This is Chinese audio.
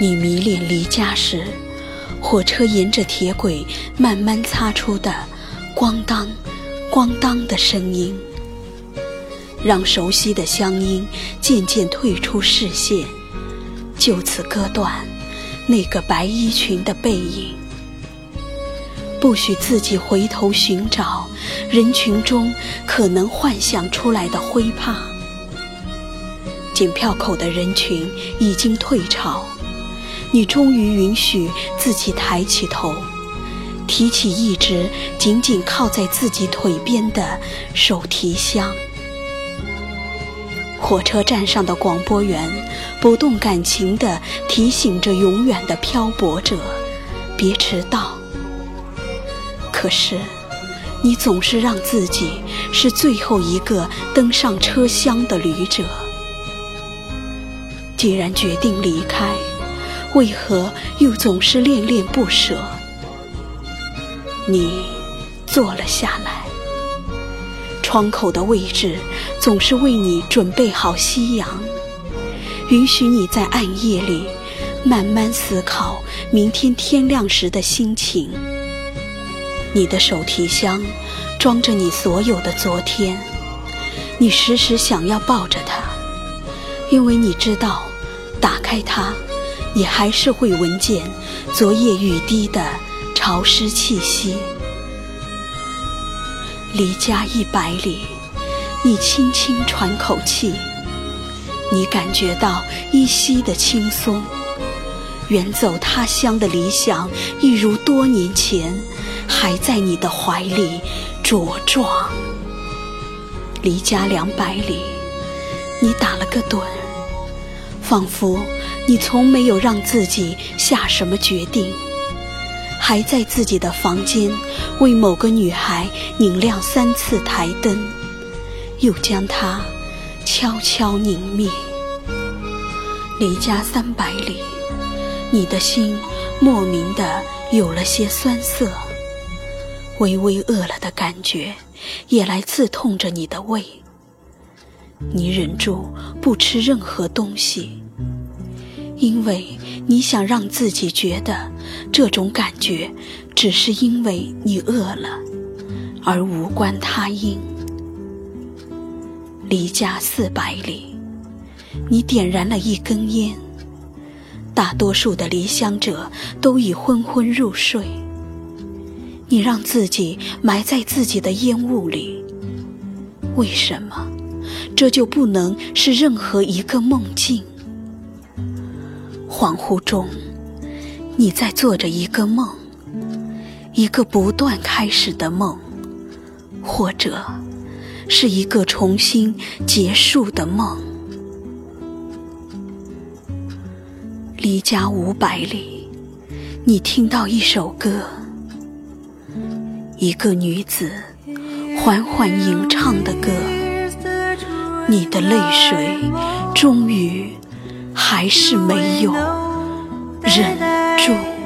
你迷恋离家时，火车沿着铁轨慢慢擦出的“咣当、咣当”的声音，让熟悉的乡音渐渐退出视线，就此割断那个白衣裙的背影。不许自己回头寻找人群中可能幻想出来的灰帕。检票口的人群已经退潮。你终于允许自己抬起头，提起一直紧紧靠在自己腿边的手提箱。火车站上的广播员不动感情地提醒着永远的漂泊者：别迟到。可是，你总是让自己是最后一个登上车厢的旅者。既然决定离开。为何又总是恋恋不舍？你坐了下来，窗口的位置总是为你准备好夕阳，允许你在暗夜里慢慢思考明天天亮时的心情。你的手提箱装着你所有的昨天，你时时想要抱着它，因为你知道，打开它。你还是会闻见昨夜雨滴的潮湿气息。离家一百里，你轻轻喘口气，你感觉到依稀的轻松。远走他乡的理想，一如多年前，还在你的怀里茁壮。离家两百里，你打了个盹，仿佛。你从没有让自己下什么决定，还在自己的房间为某个女孩拧亮三次台灯，又将它悄悄拧灭。离家三百里，你的心莫名的有了些酸涩，微微饿了的感觉也来刺痛着你的胃。你忍住不吃任何东西。因为你想让自己觉得这种感觉只是因为你饿了，而无关他因。离家四百里，你点燃了一根烟。大多数的离乡者都已昏昏入睡，你让自己埋在自己的烟雾里。为什么这就不能是任何一个梦境？恍惚中，你在做着一个梦，一个不断开始的梦，或者是一个重新结束的梦。离家五百里，你听到一首歌，一个女子缓缓吟唱的歌，你的泪水终于。还是没有忍住。